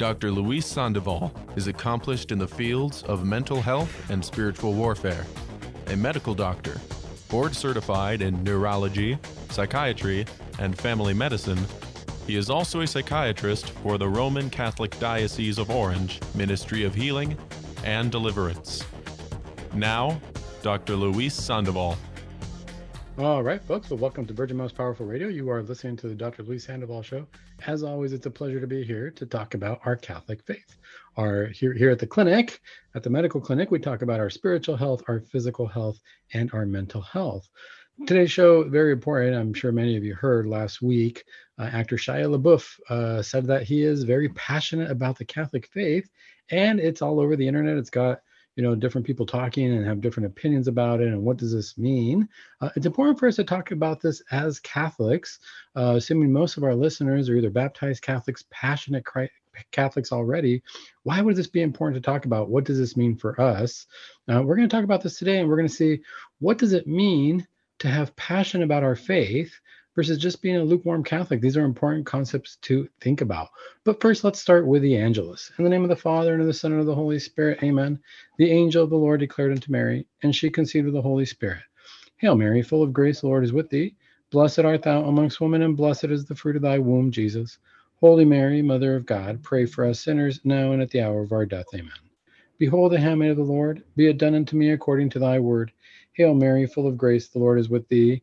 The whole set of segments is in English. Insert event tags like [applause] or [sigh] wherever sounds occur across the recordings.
Dr. Luis Sandoval is accomplished in the fields of mental health and spiritual warfare, a medical doctor, board certified in neurology, psychiatry, and family medicine. He is also a psychiatrist for the Roman Catholic Diocese of Orange Ministry of Healing and Deliverance. Now, Dr. Luis Sandoval. All right, folks. Well, welcome to Virgin Most Powerful Radio. You are listening to the Dr. Luis Sandoval Show. As always, it's a pleasure to be here to talk about our Catholic faith. Our here here at the clinic, at the medical clinic, we talk about our spiritual health, our physical health, and our mental health. Today's show very important. I'm sure many of you heard last week. Uh, actor Shia LaBeouf uh, said that he is very passionate about the Catholic faith, and it's all over the internet. It's got you know different people talking and have different opinions about it and what does this mean? Uh, it's important for us to talk about this as catholics. Uh, assuming most of our listeners are either baptized catholics passionate catholics already why would this be important to talk about? What does this mean for us? Uh, we're going to talk about this today and we're going to see what does it mean to have passion about our faith versus just being a lukewarm Catholic. These are important concepts to think about. But first, let's start with the Angelus. In the name of the Father, and of the Son, and of the Holy Spirit, amen. The angel of the Lord declared unto Mary, and she conceived of the Holy Spirit. Hail Mary, full of grace, the Lord is with thee. Blessed art thou amongst women, and blessed is the fruit of thy womb, Jesus. Holy Mary, Mother of God, pray for us sinners, now and at the hour of our death. Amen. Behold the handmaid of the Lord, be it done unto me according to thy word. Hail Mary, full of grace, the Lord is with thee.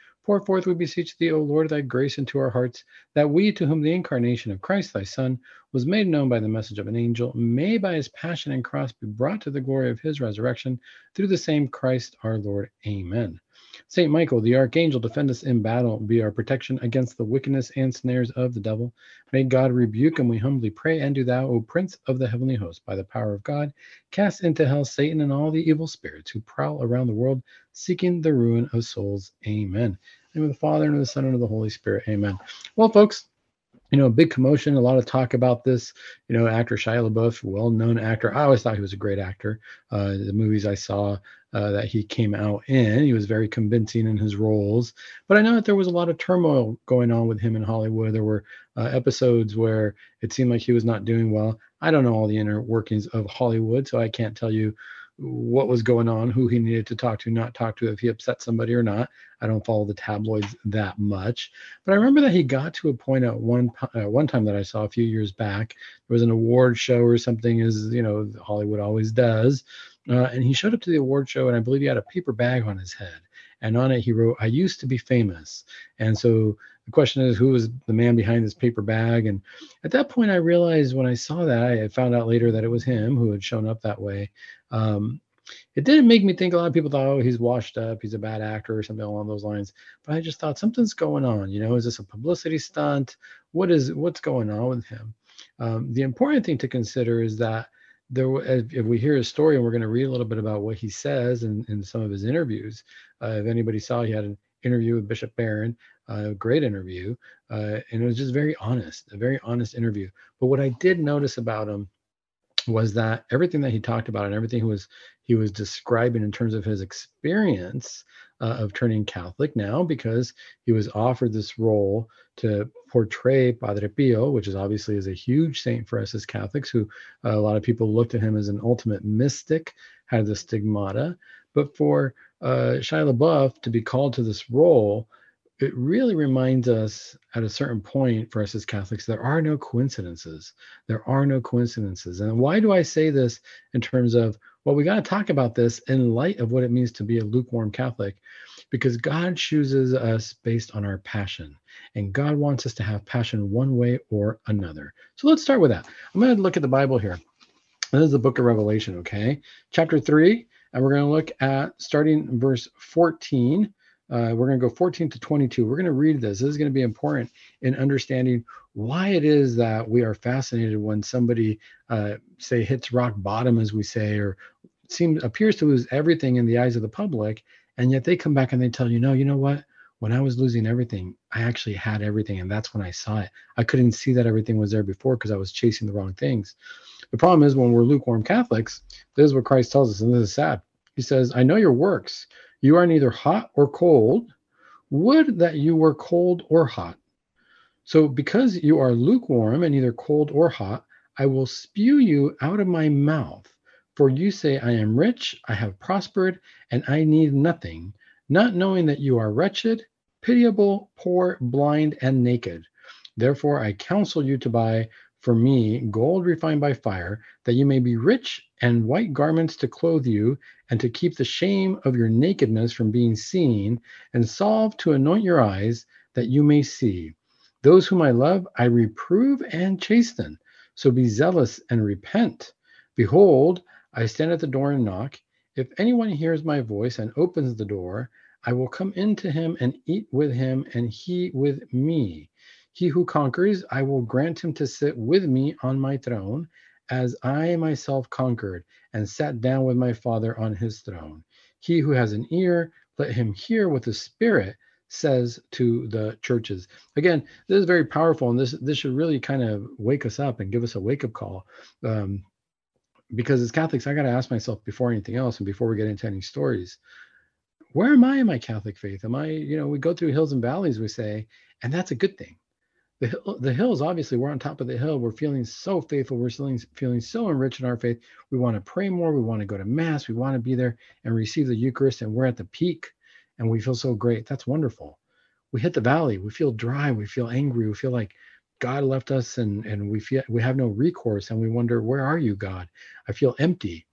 Pour forth, we beseech thee, O Lord, thy grace into our hearts, that we, to whom the incarnation of Christ thy Son was made known by the message of an angel, may by his passion and cross be brought to the glory of his resurrection, through the same Christ our Lord. Amen. Saint Michael, the archangel, defend us in battle, be our protection against the wickedness and snares of the devil. May God rebuke him, we humbly pray, and do thou, O Prince of the heavenly host, by the power of God, cast into hell Satan and all the evil spirits who prowl around the world, seeking the ruin of souls. Amen. Name of the Father, and of the Son, and of the Holy Spirit. Amen. Well, folks, you know, a big commotion, a lot of talk about this. You know, actor Shia LaBeouf, well-known actor. I always thought he was a great actor. Uh, the movies I saw uh, that he came out in, he was very convincing in his roles. But I know that there was a lot of turmoil going on with him in Hollywood. There were uh, episodes where it seemed like he was not doing well. I don't know all the inner workings of Hollywood, so I can't tell you what was going on, who he needed to talk to, not talk to, if he upset somebody or not. I don't follow the tabloids that much, but I remember that he got to a point at one uh, one time that I saw a few years back. There was an award show or something, as you know, Hollywood always does, uh, and he showed up to the award show, and I believe he had a paper bag on his head, and on it he wrote, "I used to be famous," and so the question is who was the man behind this paper bag? And at that point i realized when i saw that i found out later that it was him who had shown up that way um, it didn't make me think a lot of people thought oh he's washed up he's a bad actor or something along those lines. But i just thought something's going on you know? Is this a publicity stunt? What is what's going on with him? Um, the important thing to consider is that there if we hear his story and we're going to read a little bit about what he says in, in some of his interviews uh, if anybody saw he had an interview with bishop barron a great interview, uh, and it was just very honest, a very honest interview. But what I did notice about him was that everything that he talked about and everything he was he was describing in terms of his experience uh, of turning Catholic now, because he was offered this role to portray Padre Pio, which is obviously is a huge saint for us as Catholics, who uh, a lot of people looked at him as an ultimate mystic, had the stigmata. But for uh, Shia LaBeouf to be called to this role it really reminds us at a certain point for us as Catholics, there are no coincidences. There are no coincidences. And why do I say this in terms of, well, we got to talk about this in light of what it means to be a lukewarm Catholic, because God chooses us based on our passion. And God wants us to have passion one way or another. So let's start with that. I'm going to look at the Bible here. This is the book of Revelation, okay? Chapter 3, and we're going to look at starting verse 14 Uh, we're going to go 14 to 22. We're going to read this. This is going to be important in understanding why it is that we are fascinated when somebody, uh, say, hits rock bottom, as we say, or seems appears to lose everything in the eyes of the public, and yet they come back and they tell you, no, you know what? When I was losing everything, I actually had everything, and that's when I saw it. I couldn't see that everything was there before because I was chasing the wrong things. The problem is when we're lukewarm Catholics, this is what Christ tells us, and this is sad. He says, I know your works. You are neither hot or cold. Would that you were cold or hot. So, because you are lukewarm and neither cold or hot, I will spew you out of my mouth. For you say, I am rich, I have prospered, and I need nothing, not knowing that you are wretched, pitiable, poor, blind, and naked. Therefore, I counsel you to buy for me gold refined by fire, that you may be rich, and white garments to clothe you, and to keep the shame of your nakedness from being seen, and salve to anoint your eyes, that you may see. Those whom I love, I reprove and chasten. So be zealous and repent. Behold, I stand at the door and knock. If anyone hears my voice and opens the door, I will come into him and eat with him, and he with me. He who conquers, I will grant him to sit with me on my throne, as I myself conquered and sat down with my Father on his throne. He who has an ear, let him hear what the Spirit says to the churches. Again, this is very powerful, and this this should really kind of wake us up and give us a wake up call. Um, because as Catholics, I got to ask myself before anything else, and before we get into any stories, where am I in my Catholic faith? Am I, you know, we go through hills and valleys, we say, and that's a good thing the, the hills obviously we're on top of the hill. We're feeling so faithful. We're feeling, feeling so enriched in our faith. We want to pray more. We want to go to mass. We want to be there and receive the eucharist and we're at the peak and we feel so great. That's wonderful. We hit the valley. We feel dry. We feel angry. We feel like god left us and and we feel we have no recourse and we wonder where are you god? I feel empty.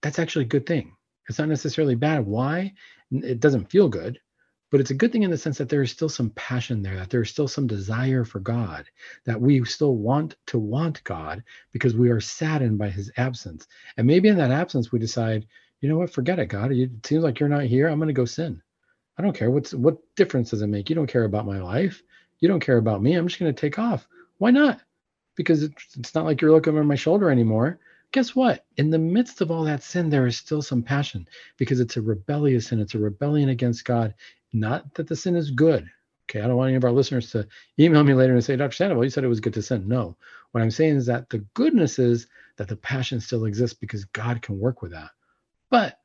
That's actually a good thing. It's not necessarily bad. Why? It doesn't feel good but it's a good thing in the sense that there is still some passion there that there is still some desire for god that we still want to want god because we are saddened by his absence. And maybe in that absence we decide you know what? Forget it god. It seems like you're not here. I'm going to go sin. I don't care. What's what difference does it make? You don't care about my life. You don't care about me. I'm just going to take off. Why not? Because it's not like you're looking over my shoulder anymore guess what? In the midst of all that sin, there is still some passion because it's a rebellious sin. It's a rebellion against God. Not that the sin is good. Okay, I don't want any of our listeners to email me later and say, Dr. Sandoval, you said it was good to sin. No. What I'm saying is that the goodness is that the passion still exists because God can work with that. But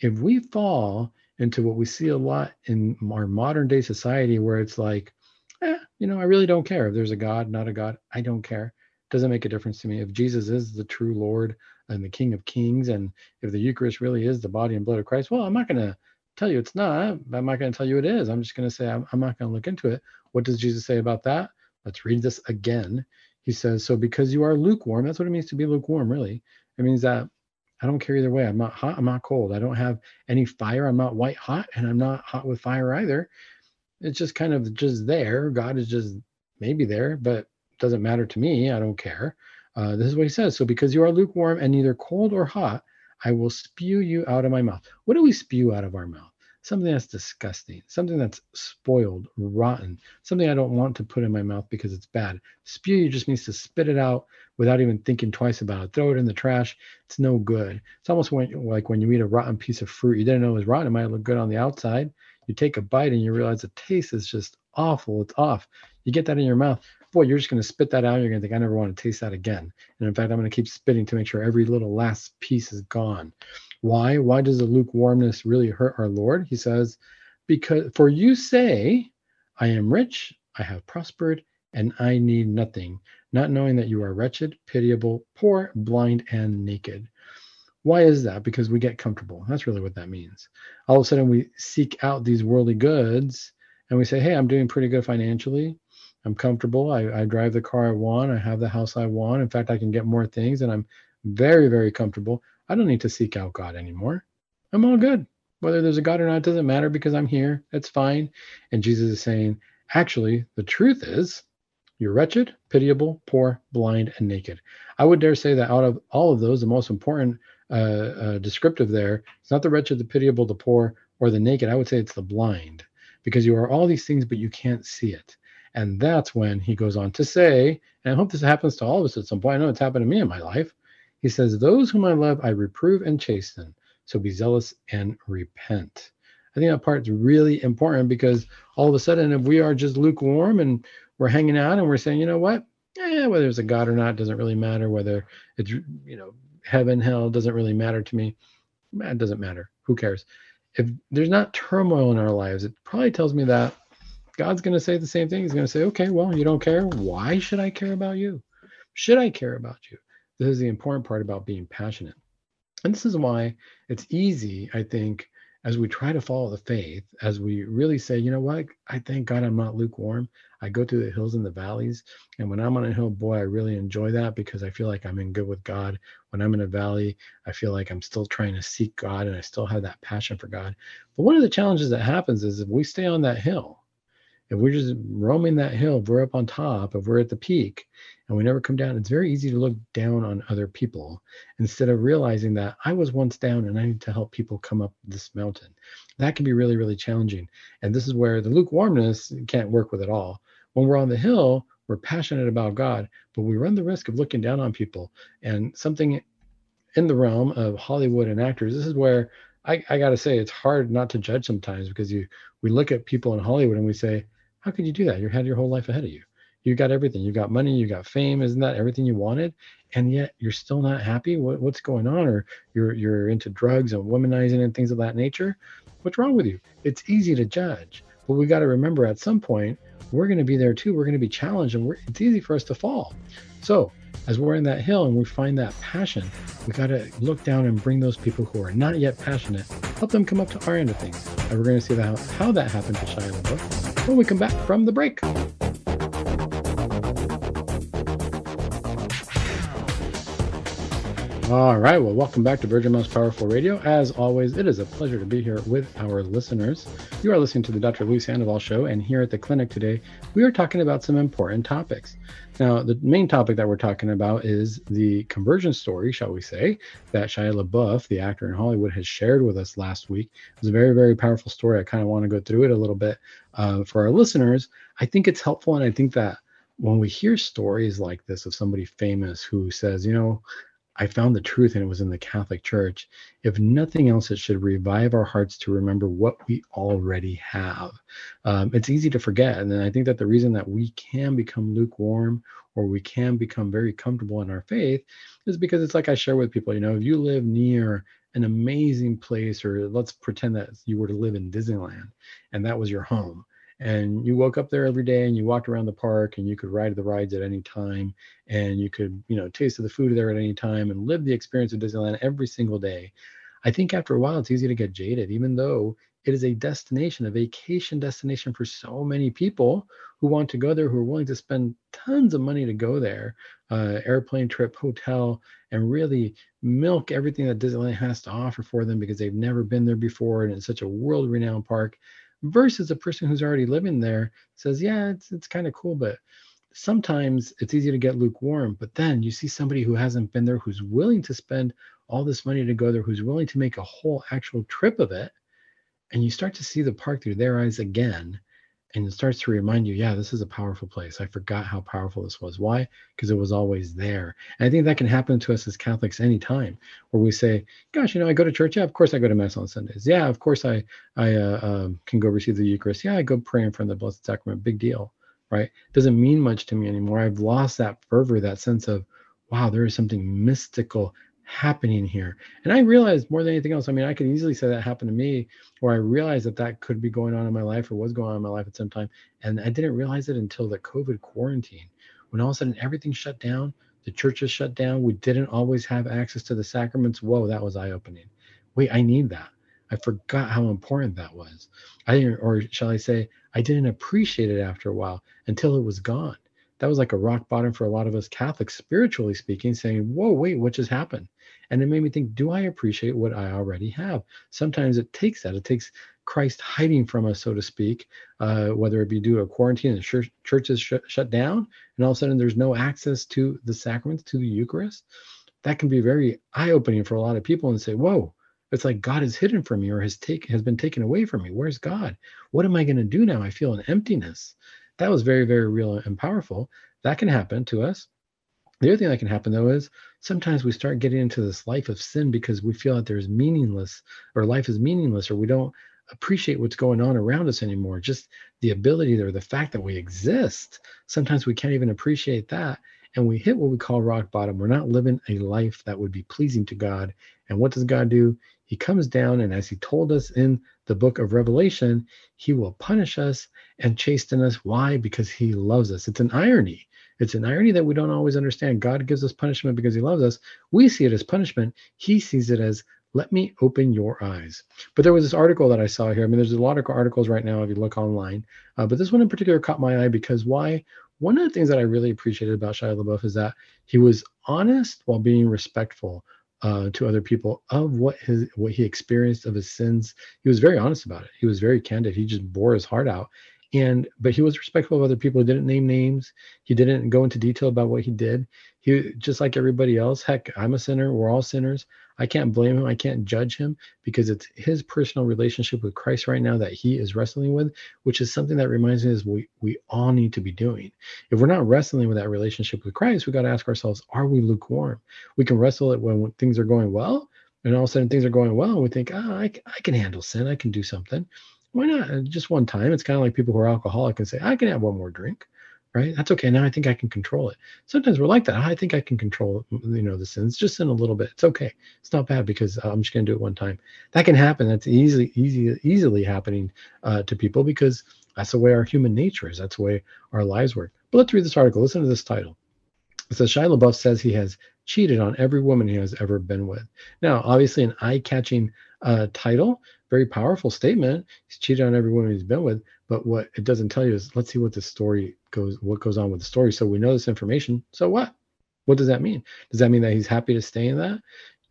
if we fall into what we see a lot in our modern day society where it's like, eh, you know, I really don't care if there's a God, not a God. I don't care. Doesn't make a difference to me. If Jesus is the true Lord and the King of Kings, and if the Eucharist really is the body and blood of Christ, well, I'm not going to tell you it's not. I'm not going to tell you it is. I'm just going to say I'm, I'm not going to look into it. What does Jesus say about that? Let's read this again. He says, So because you are lukewarm, that's what it means to be lukewarm, really. It means that I don't care either way. I'm not hot, I'm not cold. I don't have any fire. I'm not white hot, and I'm not hot with fire either. It's just kind of just there. God is just maybe there, but doesn't matter to me. I don't care. Uh, this is what he says. So because you are lukewarm and neither cold or hot, I will spew you out of my mouth. What do we spew out of our mouth? Something that's disgusting, something that's spoiled, rotten, something I don't want to put in my mouth because it's bad. Spew you just means to spit it out without even thinking twice about it. Throw it in the trash. It's no good. It's almost when, like when you eat a rotten piece of fruit. You didn't know it was rotten. It might look good on the outside. You take a bite and you realize the taste is just awful. It's off. You get that in your mouth boy, you're just going to spit that out. You're going to think, I never want to taste that again. And in fact, I'm going to keep spitting to make sure every little last piece is gone. Why? Why does the lukewarmness really hurt our Lord? He says, Because for you say, I am rich, I have prospered, and I need nothing, not knowing that you are wretched, pitiable, poor, blind, and naked. Why is that? Because we get comfortable. That's really what that means. All of a sudden, we seek out these worldly goods and we say, Hey, I'm doing pretty good financially. I'm comfortable. I, I drive the car I want. I have the house I want. In fact, I can get more things and I'm very, very comfortable. I don't need to seek out God anymore. I'm all good. Whether there's a God or not doesn't matter because I'm here. It's fine. And Jesus is saying, actually, the truth is you're wretched, pitiable, poor, blind, and naked. I would dare say that out of all of those, the most important uh, uh, descriptive there, it's not the wretched, the pitiable, the poor, or the naked. I would say it's the blind because you are all these things, but you can't see it. And that's when he goes on to say, and I hope this happens to all of us at some point. I know it's happened to me in my life. He says, Those whom I love, I reprove and chasten. So be zealous and repent. I think that part's really important because all of a sudden, if we are just lukewarm and we're hanging out and we're saying, you know what, yeah, whether it's a God or not doesn't really matter. Whether it's you know heaven, hell doesn't really matter to me. Eh, it doesn't matter. Who cares? If there's not turmoil in our lives, it probably tells me that God's going to say the same thing. He's going to say, okay, well, you don't care. Why should I care about you? Should I care about you? This is the important part about being passionate. And this is why it's easy, I think, as we try to follow the faith, as we really say, you know what, I thank God I'm not lukewarm. I go through the hills and the valleys. And when I'm on a hill, boy, I really enjoy that because I feel like I'm in good with God. When I'm in a valley, I feel like I'm still trying to seek God and I still have that passion for God. But one of the challenges that happens is if we stay on that hill, if we're just roaming that hill, if we're up on top, if we're at the peak, and we never come down, it's very easy to look down on other people instead of realizing that I was once down and I need to help people come up this mountain. That can be really, really challenging. And this is where the lukewarmness can't work with it all. When we're on the hill, we're passionate about God, but we run the risk of looking down on people. And something in the realm of Hollywood and actors, this is where I, I got to say it's hard not to judge sometimes because you we look at people in Hollywood and we say, how could you do that? You had your whole life ahead of you. You got everything. You got money. You got fame. Isn't that everything you wanted? And yet you're still not happy. What, what's going on? Or you're you're into drugs and womanizing and things of that nature. What's wrong with you? It's easy to judge, but we got to remember at some point we're going to be there too. We're going to be challenged, and it's easy for us to fall. So as we're in that hill and we find that passion, we got to look down and bring those people who are not yet passionate, help them come up to our end of things. And we're going to see how, how that happened to Shia LaBeouf when we come back from the break. All right. Well, welcome back to Virgin Most Powerful Radio. As always, it is a pleasure to be here with our listeners. You are listening to the Dr. Luis Sandoval Show, and here at the clinic today, we are talking about some important topics. Now, the main topic that we're talking about is the conversion story, shall we say, that Shia LaBeouf, the actor in Hollywood, has shared with us last week. It was a very, very powerful story. I kind of want to go through it a little bit uh, for our listeners. I think it's helpful, and I think that when we hear stories like this of somebody famous who says, you know, I found the truth and it was in the Catholic Church. If nothing else, it should revive our hearts to remember what we already have. Um, it's easy to forget. And I think that the reason that we can become lukewarm or we can become very comfortable in our faith is because it's like I share with people, you know, if you live near an amazing place, or let's pretend that you were to live in Disneyland and that was your home and you woke up there every day and you walked around the park and you could ride the rides at any time and you could you know taste of the food there at any time and live the experience of disneyland every single day. I think after a while it's easy to get jaded even though it is a destination a vacation destination for so many people who want to go there who are willing to spend tons of money to go there uh, airplane trip hotel and really milk everything that disneyland has to offer for them because they've never been there before and it's such a world renowned park versus a person who's already living there says, yeah, it's it's kind of cool, but sometimes it's easy to get lukewarm. But then you see somebody who hasn't been there, who's willing to spend all this money to go there, who's willing to make a whole actual trip of it, and you start to see the park through their eyes again and it starts to remind you, yeah, this is a powerful place. I forgot how powerful this was. Why? Because it was always there. And I think that can happen to us as Catholics anytime, where we say, "Gosh, you know, I go to church. Yeah, of course I go to mass on Sundays. Yeah, of course I I uh, um, can go receive the Eucharist. Yeah, I go pray in front of the Blessed Sacrament. Big deal, right? Doesn't mean much to me anymore. I've lost that fervor, that sense of, wow, there is something mystical happening here. And I realized more than anything else, I mean, I could easily say that happened to me, or I realized that that could be going on in my life or was going on in my life at some time. And I didn't realize it until the COVID quarantine, when all of a sudden everything shut down, the churches shut down, we didn't always have access to the sacraments. Whoa, that was eye opening. Wait, I need that. I forgot how important that was. I didn't, or shall I say, I didn't appreciate it after a while until it was gone. That was like a rock bottom for a lot of us Catholics, spiritually speaking, saying, Whoa, wait, what just happened? And it made me think, do I appreciate what I already have? Sometimes it takes that. It takes Christ hiding from us, so to speak, uh, whether it be due to a quarantine and church, churches sh- shut down, and all of a sudden there's no access to the sacraments, to the Eucharist. That can be very eye opening for a lot of people and say, whoa, It's like God is hidden from me or has take has been taken away from me. Where's God? What am I going to do now? I feel an emptiness. That was very, very real and powerful. That can happen to us. The other thing that can happen though is sometimes we start getting into this life of sin because we feel that there's meaningless or life is meaningless or we don't appreciate what's going on around us anymore. Just the ability or the fact that we exist. Sometimes we can't even appreciate that. And we hit what we call rock bottom. We're not living a life that would be pleasing to God. And what does God do? He comes down, and as he told us in the book of Revelation, he will punish us and chasten us. Why? Because he loves us. It's an irony. It's an irony that we don't always understand. God gives us punishment because he loves us. We see it as punishment. He sees it as let me open your eyes. But there was this article that I saw here. I mean, there's a lot of articles right now if you look online, uh, but this one in particular caught my eye because why? One of the things that I really appreciated about Shia LaBeouf is that he was honest while being respectful uh, to other people of what his what he experienced of his sins. He was very honest about it. He was very candid. He just bore his heart out, and but he was respectful of other people. He didn't name names. He didn't go into detail about what he did. He just like everybody else. Heck, I'm a sinner. We're all sinners. I can't blame him. I can't judge him because it's his personal relationship with Christ right now that he is wrestling with, which is something that reminds me is we we all need to be doing. If we're not wrestling with that relationship with Christ, we got to ask ourselves, are we lukewarm? We can wrestle it when, things are going well, and all of a sudden things are going well, and we think, ah, oh, I, I can handle sin. I can do something why not? Just one time. It's kind of like people who are alcoholic and say, I can have one more drink, right? That's okay. Now I think I can control it. Sometimes we're like that. I think I can control, you know, the sins just in a little bit. It's okay. It's not bad because uh, I'm just going to do it one time. That can happen. That's easily, easy, easily happening uh, to people because that's the way our human nature is. That's the way our lives work. But let's read this article. Listen to this title. It says Shia LaBeouf says he has cheated on every woman he has ever been with. Now, obviously, an eye-catching uh, title, very powerful statement. He's cheated on every woman he's been with, but what it doesn't tell you is let's see what the story goes, what goes on with the story. So we know this information. So what? What does that mean? Does that mean that he's happy to stay in that?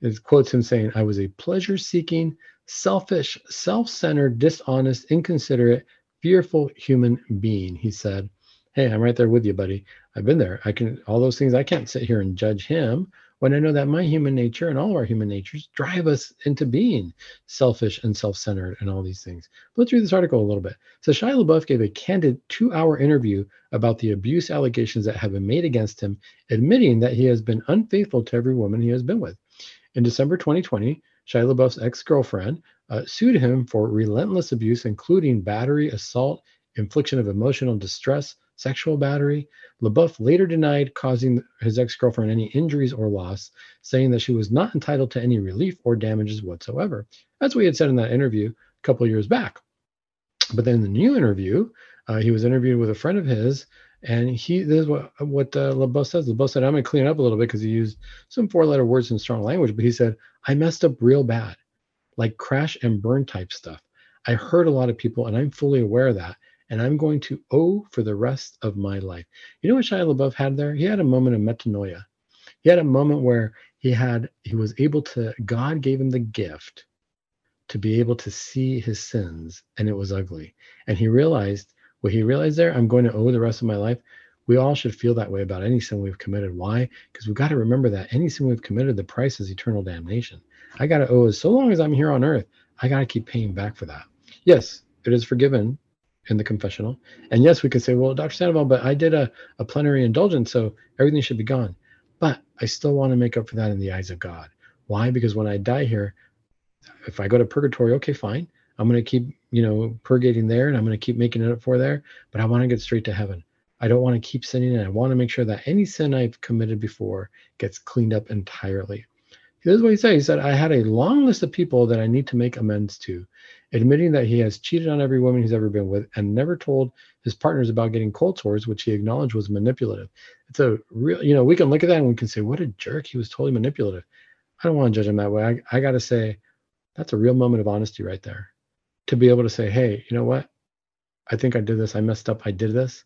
It quotes him saying, "I was a pleasure-seeking, selfish, self-centered, dishonest, inconsiderate, fearful human being." He said, "Hey, I'm right there with you, buddy. I've been there. I can all those things. I can't sit here and judge him when I know that my human nature and all of our human natures drive us into being selfish and self-centered and all these things. Let's read this article a little bit. So Shia LaBeouf gave a candid two-hour interview about the abuse allegations that have been made against him, admitting that he has been unfaithful to every woman he has been with. In December 2020, Shia LaBeouf's ex-girlfriend uh, sued him for relentless abuse, including battery, assault, infliction of emotional distress, sexual battery. LaBeouf later denied causing his ex girlfriend any injuries or loss, saying that she was not entitled to any relief or damages whatsoever. as we had said in that interview a couple years back. But then in the new interview, uh, he was interviewed with a friend of his, and he this is what what uh, LaBeouf says. LaBeouf said, "I'm going to clean up a little bit because he used some four-letter words in strong language." But he said, "I messed up real bad, like crash and burn type stuff. I hurt a lot of people, and I'm fully aware of that and I'm going to owe for the rest of my life. You know what Shia LaBeouf had there? He had a moment of metanoia. He had a moment where he had he was able to God gave him the gift to be able to see his sins and it was ugly. And he realized what he realized there, I'm going to owe the rest of my life. We all should feel that way about any sin we've committed. Why? Because we've got to remember that any sin we've committed, the price is eternal damnation. I got to owe as so long as I'm here on earth, I got to keep paying back for that. Yes, it is forgiven in the confessional. And yes, we could say, well, Dr. Sandoval, but I did a, a plenary indulgence, so everything should be gone. But I still want to make up for that in the eyes of God. Why? Because when I die here, if I go to purgatory, okay, fine. I'm going to keep, you know, purgating there and I'm going to keep making it up for there, but I want to get straight to heaven. I don't want to keep sinning and I want to make sure that any sin I've committed before gets cleaned up entirely. Is what he said. He said, I had a long list of people that I need to make amends to admitting that he has cheated on every woman he's ever been with and never told his partners about getting cold sores, which he acknowledged was manipulative. It's a real, you know, we can look at that and we can say, what a jerk. He was totally manipulative. I don't want to judge him that way. I, I got to say, that's a real moment of honesty right there. To be able to say, hey, you know what? I think I did this. I messed up. I did this.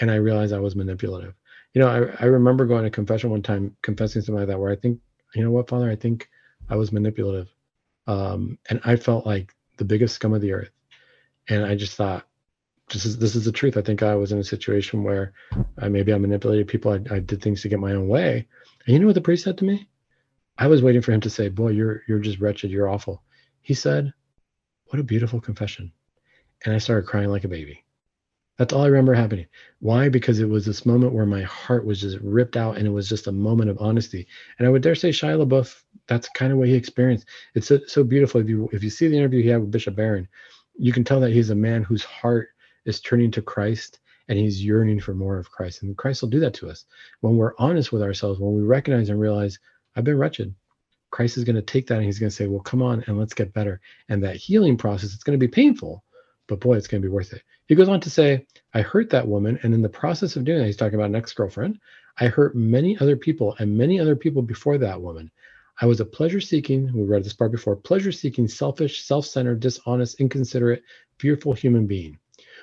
And I realized I was manipulative. You know, I, I remember going to confession one time, confessing something like that, where I think, you know what, Father, I think I was manipulative. Um, and I felt like the biggest scum of the earth. And I just thought, this is this is the truth. I think I was in a situation where I, maybe I manipulated people. I, I did things to get my own way. And you know what the priest said to me? I was waiting for him to say, "Boy, you're you're just wretched. You're awful." He said, What a beautiful confession. And I started crying like a baby. That's all I remember happening. Why? Because it was this moment where my heart was just ripped out and it was just a moment of honesty. And I would dare say Shia LaBeouf, that's kind of what he experienced. It's so, so beautiful. If you if you see the interview he had with Bishop Barron, you can tell that he's a man whose heart is turning to Christ and he's yearning for more of Christ. And Christ will do that to us. When we're honest with ourselves, when we recognize and realize, I've been wretched. Christ is going to take that and he's going to say, Well, come on and let's get better. And that healing process, it's going to be painful, but boy, it's going to be worth it. He goes on to say, I hurt that woman, and in the process of doing that, he's talking about an ex girlfriend. I hurt many other people and many other people before that woman. I was a pleasure seeking, we read this part before, pleasure seeking, selfish, self centered, dishonest, inconsiderate, fearful human being.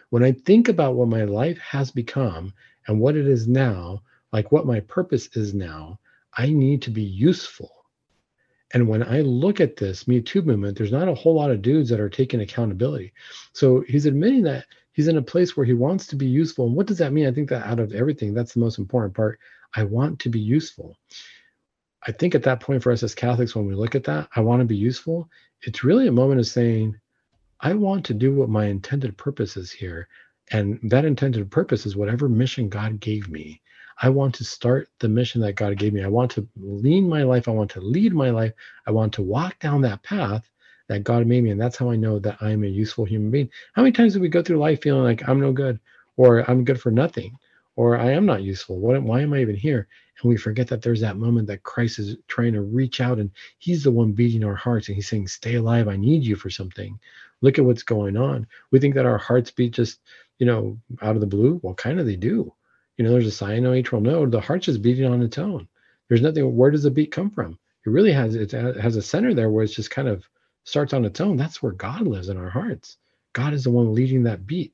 When I think about what my life has become and what it is now, like what my purpose is now, I need to be useful. And when I look at this Me Too movement, there's not a whole lot of dudes that are taking accountability. So he's admitting that he's in a place where he wants to be useful. And what does that mean? I think that out of everything, that's the most important part. I want to be useful. I think at that point for us as Catholics, when we look at that, I want to be useful. It's really a moment of saying, I want to do what my intended purpose is here. And that intended purpose is whatever mission God gave me. I want to start the mission that God gave me. I want to lean my life. I want to lead my life. I want to walk down that path that God made me. And that's how I know that I'm a useful human being. How many times do we go through life feeling like I'm no good or I'm good for nothing or I am not useful? What, why am I even here? And we forget that there's that moment that Christ is trying to reach out and he's the one beating our hearts and he's saying, Stay alive. I need you for something. Look at what's going on. We think that our hearts beat just, you know, out of the blue. Well, kind of they do you know, there's a sinoatrial node. The heart's just beating on its own. There's nothing. Where does the beat come from? It really has. It has a center there where it's just kind of starts on its own. That's where God lives in our hearts. God is the one leading that beat.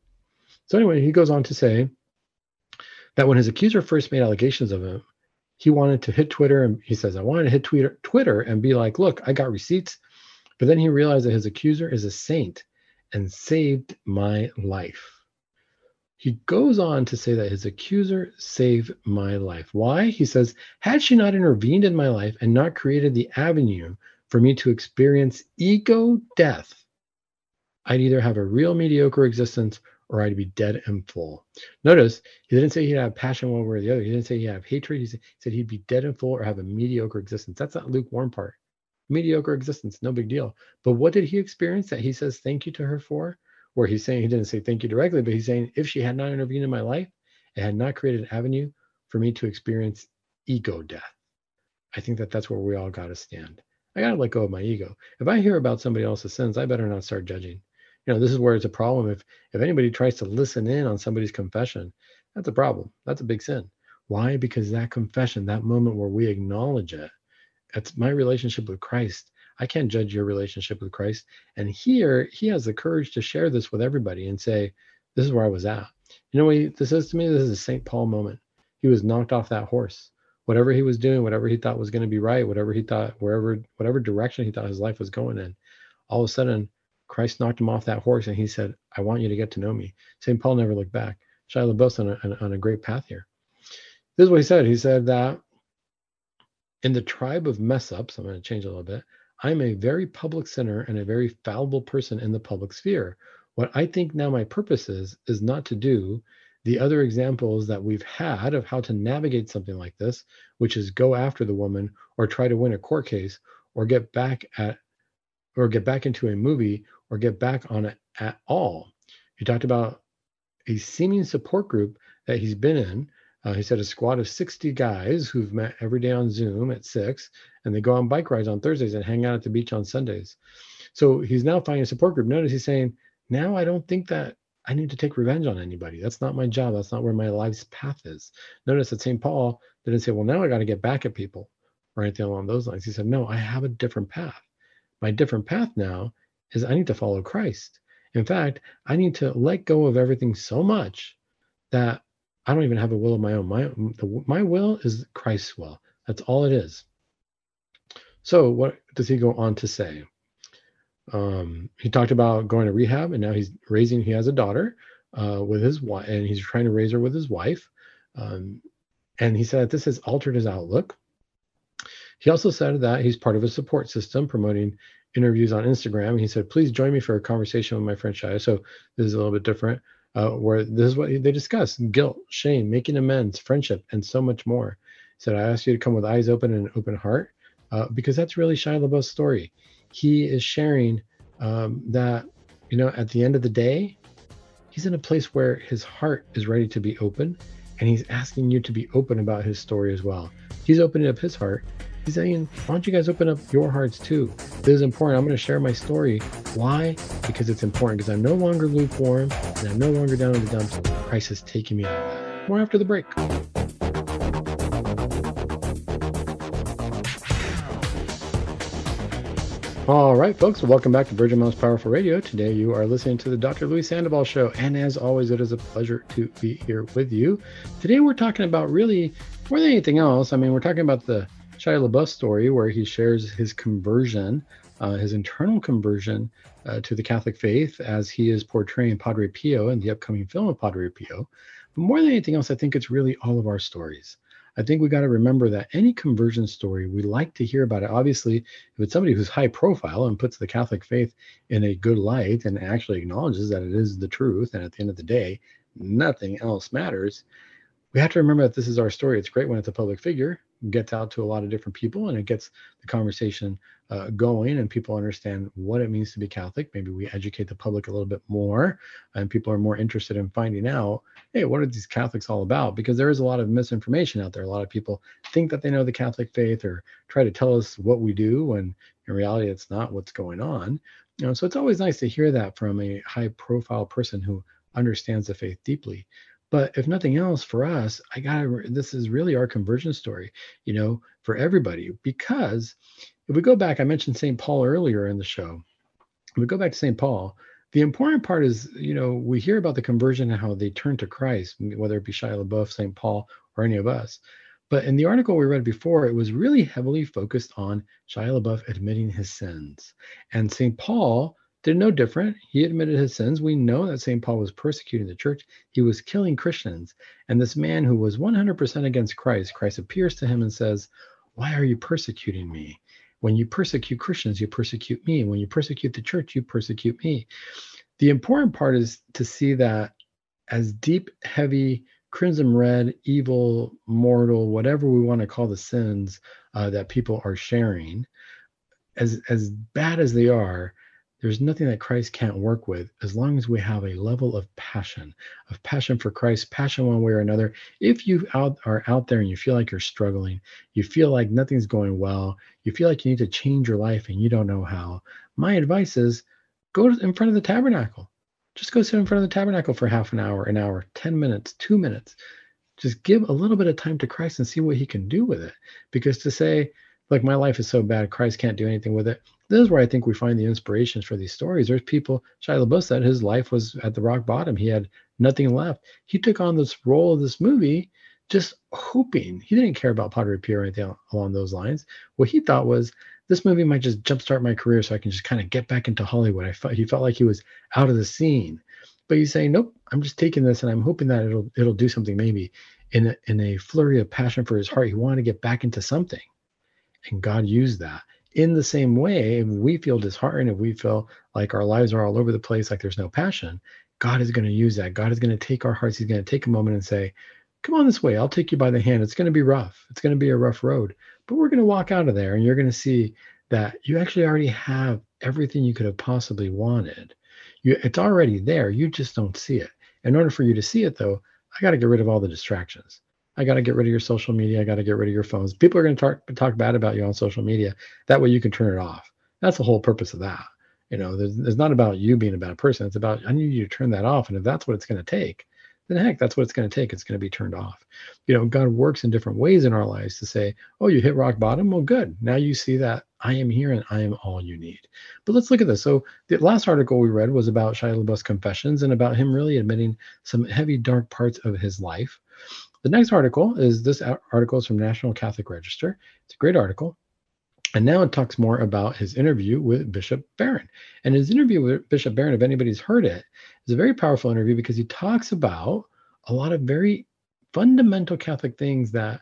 So anyway, he goes on to say that when his accuser first made allegations of him, he wanted to hit Twitter, and he says, "I wanted to hit Twitter, Twitter, and be like, look, I got receipts." But then he realized that his accuser is a saint and saved my life. He goes on to say that his accuser saved my life. Why? He says, had she not intervened in my life and not created the avenue for me to experience ego death, I'd either have a real mediocre existence or I'd be dead and full. Notice he didn't say he'd have passion one way or the other. He didn't say he'd have hatred. He said he'd be dead and full or have a mediocre existence. That's that lukewarm part. Mediocre existence, no big deal. But what did he experience that he says thank you to her for? where he's saying he didn't say thank you directly, but he's saying if she had not intervened in my life, it had not created an avenue for me to experience ego death. I think that that's where we all got to stand. I got to let go of my ego. If I hear about somebody else's sins, I better not start judging. You know, this is where it's a problem. If if anybody tries to listen in on somebody's confession, that's a problem. That's a big sin. Why? Because that confession, that moment where we acknowledge it, that's my relationship with Christ I can't judge your relationship with Christ. And here, he has the courage to share this with everybody and say, This is where I was at. You know what he, this is to me? This is a St. Paul moment. He was knocked off that horse. Whatever he was doing, whatever he thought was going to be right, whatever he thought, wherever, whatever direction he thought his life was going in, all of a sudden, Christ knocked him off that horse and he said, I want you to get to know me. St. Paul never looked back. Shia LaBeouf's on a, on a great path here. This is what he said. He said that in the tribe of mess ups, I'm going to change a little bit. I'm a very public sinner and a very fallible person in the public sphere. What I think now my purpose is, is not to do the other examples that we've had of how to navigate something like this, which is go after the woman or try to win a court case or get back at or get back into a movie or get back on it at all. He talked about a seeming support group that he's been in uh, he said a squad of 60 guys who've met every day on Zoom at six, and they go on bike rides on Thursdays and hang out at the beach on Sundays. So he's now finding a support group. Notice he's saying, now I don't think that I need to take revenge on anybody. That's not my job. That's not where my life's path is. Notice that St. Paul didn't say, well, now I got to get back at people or anything along those lines. He said, no, I have a different path. My different path now is I need to follow Christ. In fact, I need to let go of everything so much that I don't even have a will of my own. My the, my will is Christ's will. That's all it is. So what does he go on to say? Um, he talked about going to rehab, and now he's raising. He has a daughter uh, with his wife, and he's trying to raise her with his wife. Um, and he said this has altered his outlook. He also said that he's part of a support system promoting interviews on Instagram. He said, please join me for a conversation with my friend Shia. So this is a little bit different, uh, where this is what they discuss guilt, shame, making amends, friendship, and so much more. He said, I ask you to come with eyes open and an open heart uh, because that's really Shia LaBeouf's story. He is sharing um, that, you know, at the end of the day, he's in a place where his heart is ready to be open and he's asking you to be open about his story as well. He's opening up his heart He's saying, why don't you guys open up your hearts too? This is important. I'm going to share my story. Why? Because it's important. Because I'm no longer lukewarm and I'm no longer down in the dumps. Christ has taken me out. More after the break. All right, folks, welcome back to Virgin Most Powerful Radio. Today you are listening to the Dr. Luis Sandoval Show. And as always, it is a pleasure to be here with you. Today we're talking about really more than anything else. I mean, we're talking about the Shia LaBeouf story where he shares his conversion, uh, his internal conversion uh, to the Catholic faith as he is portraying Padre Pio in the upcoming film of Padre Pio. But more than anything else, I think it's really all of our stories. I think we got to remember that any conversion story, we like to hear about it. Obviously, if it's somebody who's high profile and puts the Catholic faith in a good light and actually acknowledges that it is the truth, and at the end of the day, nothing else matters, we have to remember that this is our story. It's great when it's a public figure, gets out to a lot of different people, and it gets the conversation uh, going, and people understand what it means to be Catholic. Maybe we educate the public a little bit more, and people are more interested in finding out, hey, what are these Catholics all about? Because there is a lot of misinformation out there. A lot of people think that they know the Catholic faith or try to tell us what we do, when in reality, it's not what's going on. You know, so it's always nice to hear that from a high-profile person who understands the faith deeply. But if nothing else, for us, I gotta. This is really our conversion story, you know, for everybody. Because if we go back, I mentioned St. Paul earlier in the show. If we go back to St. Paul, the important part is, you know, we hear about the conversion and how they turn to Christ, whether it be Shia LaBeouf, St. Paul, or any of us. But in the article we read before, it was really heavily focused on Shia LaBeouf admitting his sins. And St. Paul did no different. He admitted his sins. We know that St. Paul was persecuting the church. He was killing Christians. And this man who was 100% against Christ, Christ appears to him and says, Why are you persecuting me? When you persecute Christians, you persecute me. When you persecute the church, you persecute me. The important part is to see that as deep, heavy, crimson red, evil, mortal, whatever we want to call the sins uh, that people are sharing, as as bad as they are, there's nothing that Christ can't work with as long as we have a level of passion, of passion for Christ, passion one way or another. If you out, are out there and you feel like you're struggling, you feel like nothing's going well, you feel like you need to change your life and you don't know how, my advice is go in front of the tabernacle. Just go sit in front of the tabernacle for half an hour, an hour, 10 minutes, two minutes. Just give a little bit of time to Christ and see what he can do with it. Because to say, like my life is so bad, Christ can't do anything with it. This is where I think we find the inspirations for these stories. There's people, Shia LaBeouf said his life was at the rock bottom. He had nothing left. He took on this role of this movie just hoping. He didn't care about Padre Pio or anything along those lines. What he thought was this movie might just jumpstart my career so I can just kind of get back into Hollywood. I felt he felt like he was out of the scene. But he's saying, nope, I'm just taking this and I'm hoping that it'll it'll do something maybe. In a, in a flurry of passion for his heart, he wanted to get back into something. And God used that. In the same way, if we feel disheartened, if we feel like our lives are all over the place, like there's no passion, God is going to use that. God is going to take our hearts. He's going to take a moment and say, Come on this way. I'll take you by the hand. It's going to be rough. It's going to be a rough road, but we're going to walk out of there and you're going to see that you actually already have everything you could have possibly wanted. You, it's already there. You just don't see it. In order for you to see it, though, I got to get rid of all the distractions. I got to get rid of your social media. I got to get rid of your phones. People are going to talk, talk bad about you on social media. That way you can turn it off. That's the whole purpose of that. You know, there's, it's not about you being a bad person. It's about, I need you to turn that off. And if that's what it's going to take, then heck, that's what it's going to take. It's going to be turned off. You know, God works in different ways in our lives to say, oh, you hit rock bottom. Well, good. Now you see that I am here and I am all you need. But let's look at this. So the last article we read was about Shia LaBeouf's confessions and about him really admitting some heavy, dark parts of his life. The next article is this article is from National Catholic Register. It's a great article. And now it talks more about his interview with Bishop Barron. And his interview with Bishop Barron, if anybody's heard it, is a very powerful interview because he talks about a lot of very fundamental Catholic things that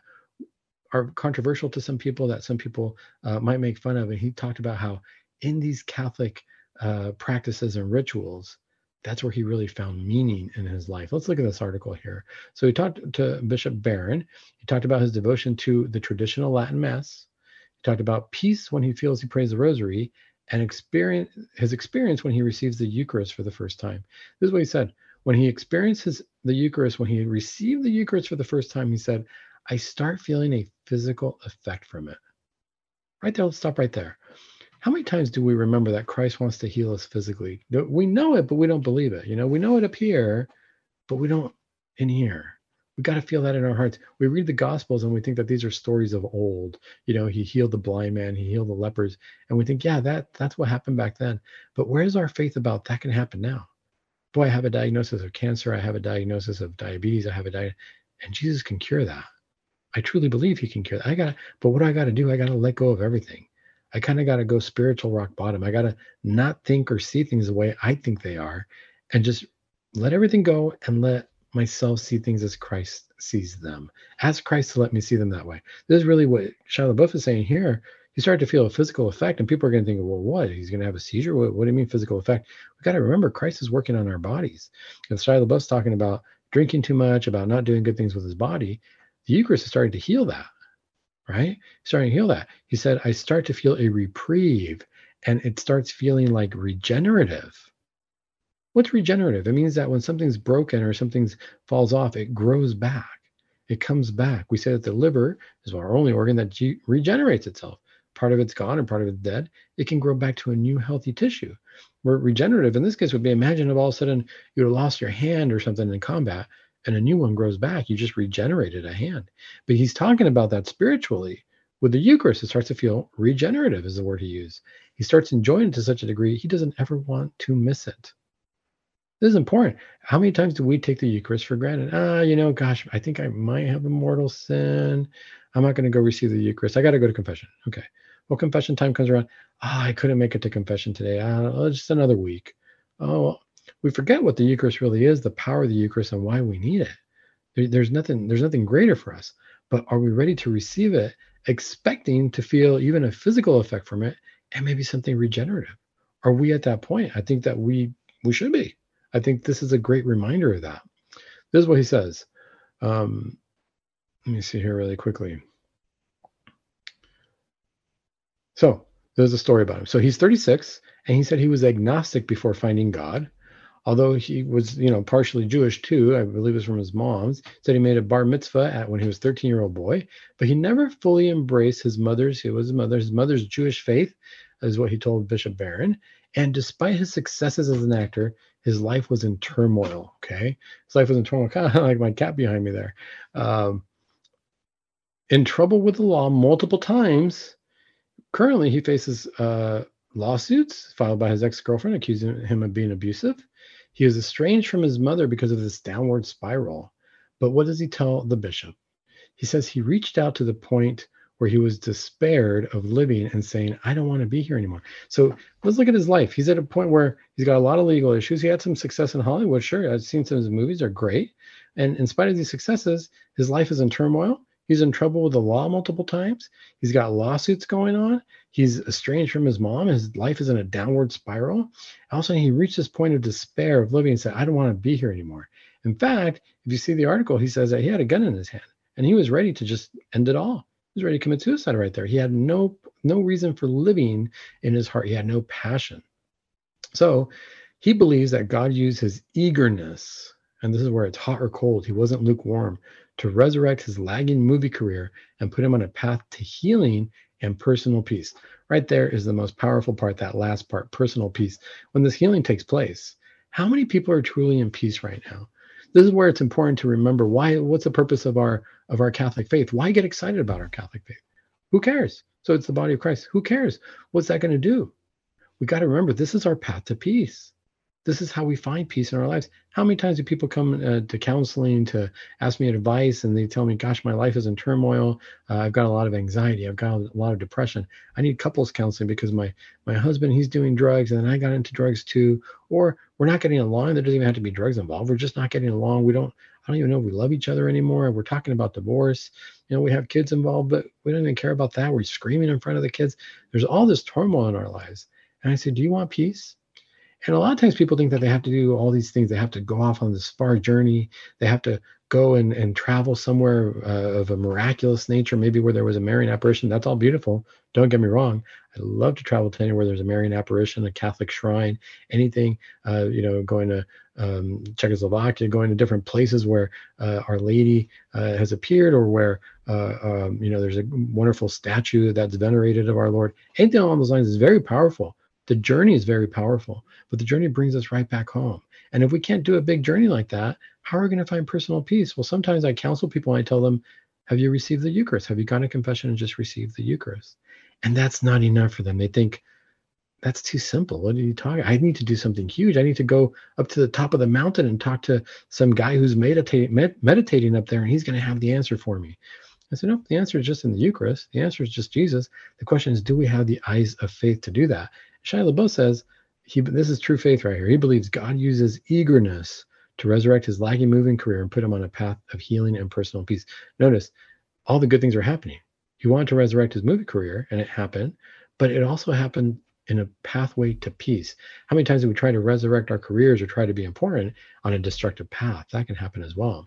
are controversial to some people that some people uh, might make fun of. And he talked about how in these Catholic uh, practices and rituals, that's where he really found meaning in his life. Let's look at this article here. So he talked to Bishop Barron. He talked about his devotion to the traditional Latin Mass. He talked about peace when he feels he prays the Rosary, and experience his experience when he receives the Eucharist for the first time. This is what he said. When he experiences the Eucharist, when he received the Eucharist for the first time, he said, I start feeling a physical effect from it. Right there, let's stop right there. How many times do we remember that Christ wants to heal us physically? We know it, but we don't believe it. You know, we know it up here, but we don't in here. We got to feel that in our hearts. We read the Gospels and we think that these are stories of old. You know, he healed the blind man, he healed the lepers, and we think, yeah, that that's what happened back then. But where's our faith about that can happen now? Boy, I have a diagnosis of cancer. I have a diagnosis of diabetes. I have a diet, and Jesus can cure that. I truly believe he can cure that. I got but what do I got to do? I got to let go of everything. I kind of got to go spiritual rock bottom. I got to not think or see things the way I think they are and just let everything go and let myself see things as Christ sees them. Ask Christ to let me see them that way. This is really what Shia LaBeouf is saying here. You start to feel a physical effect, and people are going to think, well, what? He's going to have a seizure? What, what do you mean physical effect? We got to remember Christ is working on our bodies. And Shia LaBeouf's talking about drinking too much, about not doing good things with his body the Eucharist is starting to heal that, right? Starting to heal that. He said, I start to feel a reprieve and it starts feeling like regenerative. What's regenerative? It means that when something's broken or something falls off, it grows back. It comes back. We say that the liver is our only organ that regenerates itself. Part of it's gone and part of it's dead. It can grow back to a new healthy tissue. Where regenerative in this case would be imagine if all of a sudden you lost your hand or something in combat and a new one grows back. You just regenerated a hand. But he's talking about that spiritually. With the Eucharist, it starts to feel regenerative, is the word he used. He starts enjoying it to such a degree he doesn't ever want to miss it. This is important. How many times do we take the Eucharist for granted? Ah, you know, gosh, I think I might have a mortal sin. I'm not going to go receive the Eucharist. I got to go to confession. Okay. Well, confession time comes around. Ah, I couldn't make it to confession today. Ah, just another week. Oh, we forget what the Eucharist really is, the power of the Eucharist, and why we need it. There, there's nothing there's nothing greater for us. But are we ready to receive it, expecting to feel even a physical effect from it, and maybe something regenerative? Are we at that point? I think that we we should be. I think this is a great reminder of that. This is what he says. Um, let me see here really quickly. So there's a story about him. So he's 36, and he said he was agnostic before finding God although he was, you know, partially Jewish too, I believe it was from his mom's, said he made a bar mitzvah at when he was 13 year old boy, but he never fully embraced his mother's, it was his mother, his mother's Jewish faith, is what he told Bishop Barron. And despite his successes as an actor, his life was in turmoil. Okay. His life was in turmoil, [laughs] kind of like my cat behind me there. Um, in trouble with the law multiple times. Currently, he faces uh, lawsuits filed by his ex girlfriend accusing him of being abusive. He is estranged from his mother because of this downward spiral. But what does he tell the bishop? He says he reached out to the point where he was despaired of living and saying, I don't want to be here anymore. So let's look at his life. He's at a point where he's got a lot of legal issues. He had some success in Hollywood. Sure, I've seen some of his movies, are great. And in spite of these successes, his life is in turmoil. He's in trouble with the law multiple times. He's got lawsuits going on. He's estranged from his mom. His life is in a downward spiral. All of a sudden, he reached this point of despair of living and said, I don't want to be here anymore. In fact, if you see the article, he says that he had a gun in his hand and he was ready to just end it all. He was ready to commit suicide right there. He had no no reason for living in his heart. He had no passion. So he believes that God used his eagerness, and this is where it's hot or cold. He wasn't lukewarm to resurrect his lagging movie career and put him on a path to healing and personal peace. Right there is the most powerful part, that last part, personal peace. When this healing takes place, how many people are truly in peace right now? This is where it's important to remember why what's the purpose of our of our Catholic faith? Why get excited about our Catholic faith? Who cares? So it's the body of Christ. Who cares? What's that going to do? We got to remember this is our path to peace this is how we find peace in our lives. How many times do people come uh, to counseling to ask me advice and they tell me, gosh, my life is in turmoil. Uh, I've got a lot of anxiety. I've got a lot of depression. I need couples counseling because my, my husband, he's doing drugs and I got into drugs too. Or we're not getting along. There doesn't even have to be drugs involved. We're just not getting along. We don't, I don't even know if we love each other anymore. We're talking about divorce. You know, we have kids involved, but we don't even care about that. We're screaming in front of the kids. There's all this turmoil in our lives. And I said, Do you want peace? And a lot of times people think that they have to do all these things. They have to go off on this far journey. They have to go and, and travel somewhere uh, of a miraculous nature, maybe where there was a Marian apparition. That's all beautiful. Don't get me wrong. I love to travel to anywhere there's a Marian apparition, a Catholic shrine, anything, uh, you know, going to um, Czechoslovakia, going to different places where uh, Our Lady uh, has appeared or where, uh, um, you know, there's a wonderful statue that's venerated of our Lord. Anything along those lines is very powerful. The journey is very powerful, but the journey brings us right back home. And if we can't do a big journey like that, how are we going to find personal peace? Well, sometimes I counsel people and I tell them, Have you received the Eucharist? Have you gone to confession and just received the Eucharist? And that's not enough for them. They think, That's too simple. What are you talking? I need to do something huge. I need to go up to the top of the mountain and talk to some guy who's meditating, med- meditating up there and he's going to have the answer for me. I said, No, the answer is just in the Eucharist. The answer is just Jesus. The question is, do we have the eyes of faith to do that? Shia LaBeouf says, he, this is true faith right here. He believes God uses eagerness to resurrect his lagging moving career and put him on a path of healing and personal peace. Notice all the good things are happening. He wanted to resurrect his movie career, and it happened, but it also happened in a pathway to peace. How many times do we try to resurrect our careers or try to be important on a destructive path? That can happen as well.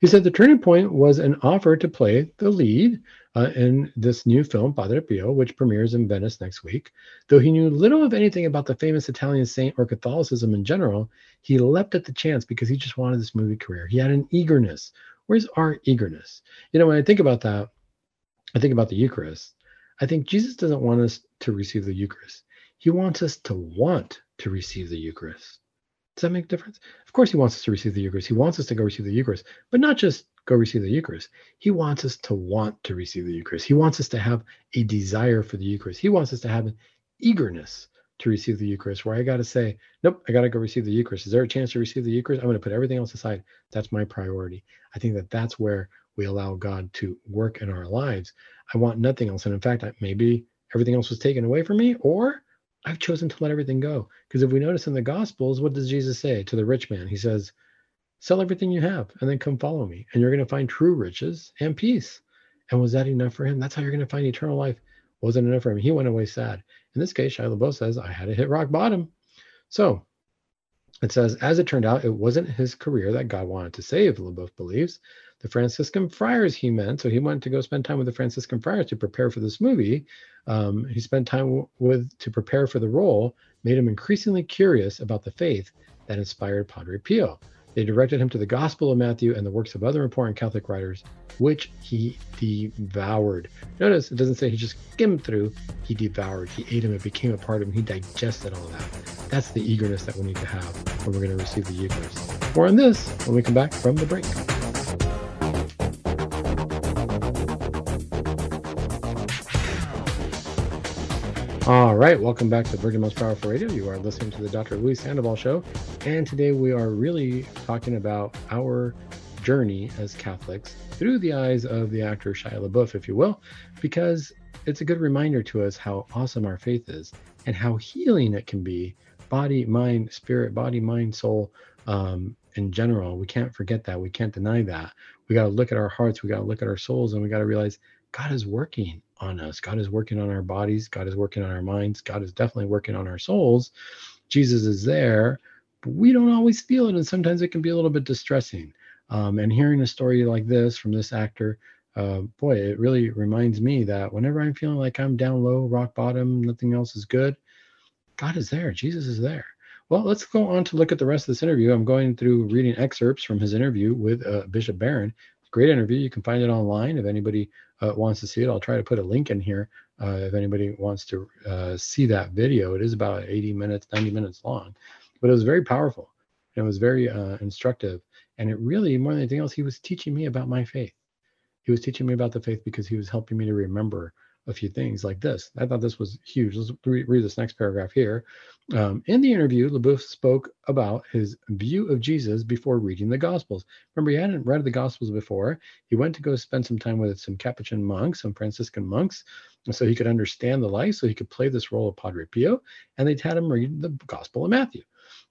He said the turning point was an offer to play the lead uh, in this new film, Padre Pio, which premieres in Venice next week. Though he knew little of anything about the famous Italian saint or Catholicism in general, he leapt at the chance because he just wanted this movie career. He had an eagerness. Where's our eagerness? You know, when I think about that, I think about the Eucharist. I think Jesus doesn't want us to receive the Eucharist. He wants us to want to receive the Eucharist. Does that make a difference? Of course, he wants us to receive the Eucharist. He wants us to go receive the Eucharist, but not just go receive the Eucharist. He wants us to want to receive the Eucharist. He wants us to have a desire for the Eucharist. He wants us to have an eagerness to receive the Eucharist, where I got to say, nope, I got to go receive the Eucharist. Is there a chance to receive the Eucharist? I'm going to put everything else aside. That's my priority. I think that that's where we allow God to work in our lives. I want nothing else. And in fact, maybe everything else was taken away from me, or I've chosen to let everything go. Because if we notice in the Gospels, what does Jesus say to the rich man? He says, Sell everything you have and then come follow me. And you're going to find true riches and peace. And was that enough for him? That's how you're going to find eternal life. Wasn't enough for him. He went away sad. In this case, Shia LaBeouf says, I had to hit rock bottom. So it says, as it turned out, it wasn't his career that God wanted to save, LaBeouf believes. The Franciscan friars he meant. So he went to go spend time with the Franciscan friars to prepare for this movie um, he spent time with to prepare for the role, made him increasingly curious about the faith that inspired Padre Pio. They directed him to the Gospel of Matthew and the works of other important Catholic writers, which he devoured. Notice it doesn't say he just skimmed through, he devoured. He ate them, it became a part of him, he digested all that. That's the eagerness that we need to have when we're going to receive the Eucharist. More on this when we come back from the break. All right, welcome back to Virgin Most Powerful Radio. You are listening to the Dr. Luis Sandoval Show, and today we are really talking about our journey as Catholics through the eyes of the actor Shia LaBeouf, if you will, because it's a good reminder to us how awesome our faith is and how healing it can be body, mind, spirit, body, mind, soul, um, in general. We can't forget that. We can't deny that. We got to look at our hearts, we got to look at our souls, and we got to realize God is working on us. God is working on our bodies. God is working on our minds. God is definitely working on our souls. Jesus is there, but we don't always feel it. And sometimes it can be a little bit distressing. Um, and hearing a story like this from this actor, uh, boy, it really reminds me that whenever I'm feeling like I'm down low, rock bottom, nothing else is good, God is there. Jesus is there. Well, let's go on to look at the rest of this interview. I'm going through reading excerpts from his interview with uh, Bishop Barron. Great interview. You can find it online if anybody uh, wants to see it, I'll try to put a link in here uh, if anybody wants to uh, see that video. It is about 80 minutes, 90 minutes long, but it was very powerful. And it was very uh, instructive. And it really, more than anything else, he was teaching me about my faith. He was teaching me about the faith because he was helping me to remember a few things like this. I thought this was huge. Let's read, read this next paragraph here. Um, in the interview, LaBeouf spoke about his view of Jesus before reading the Gospels. Remember, he hadn't read the Gospels before. He went to go spend some time with some Capuchin monks, some Franciscan monks, so he could understand the life, so he could play this role of Padre Pio. And they had him read the Gospel of Matthew.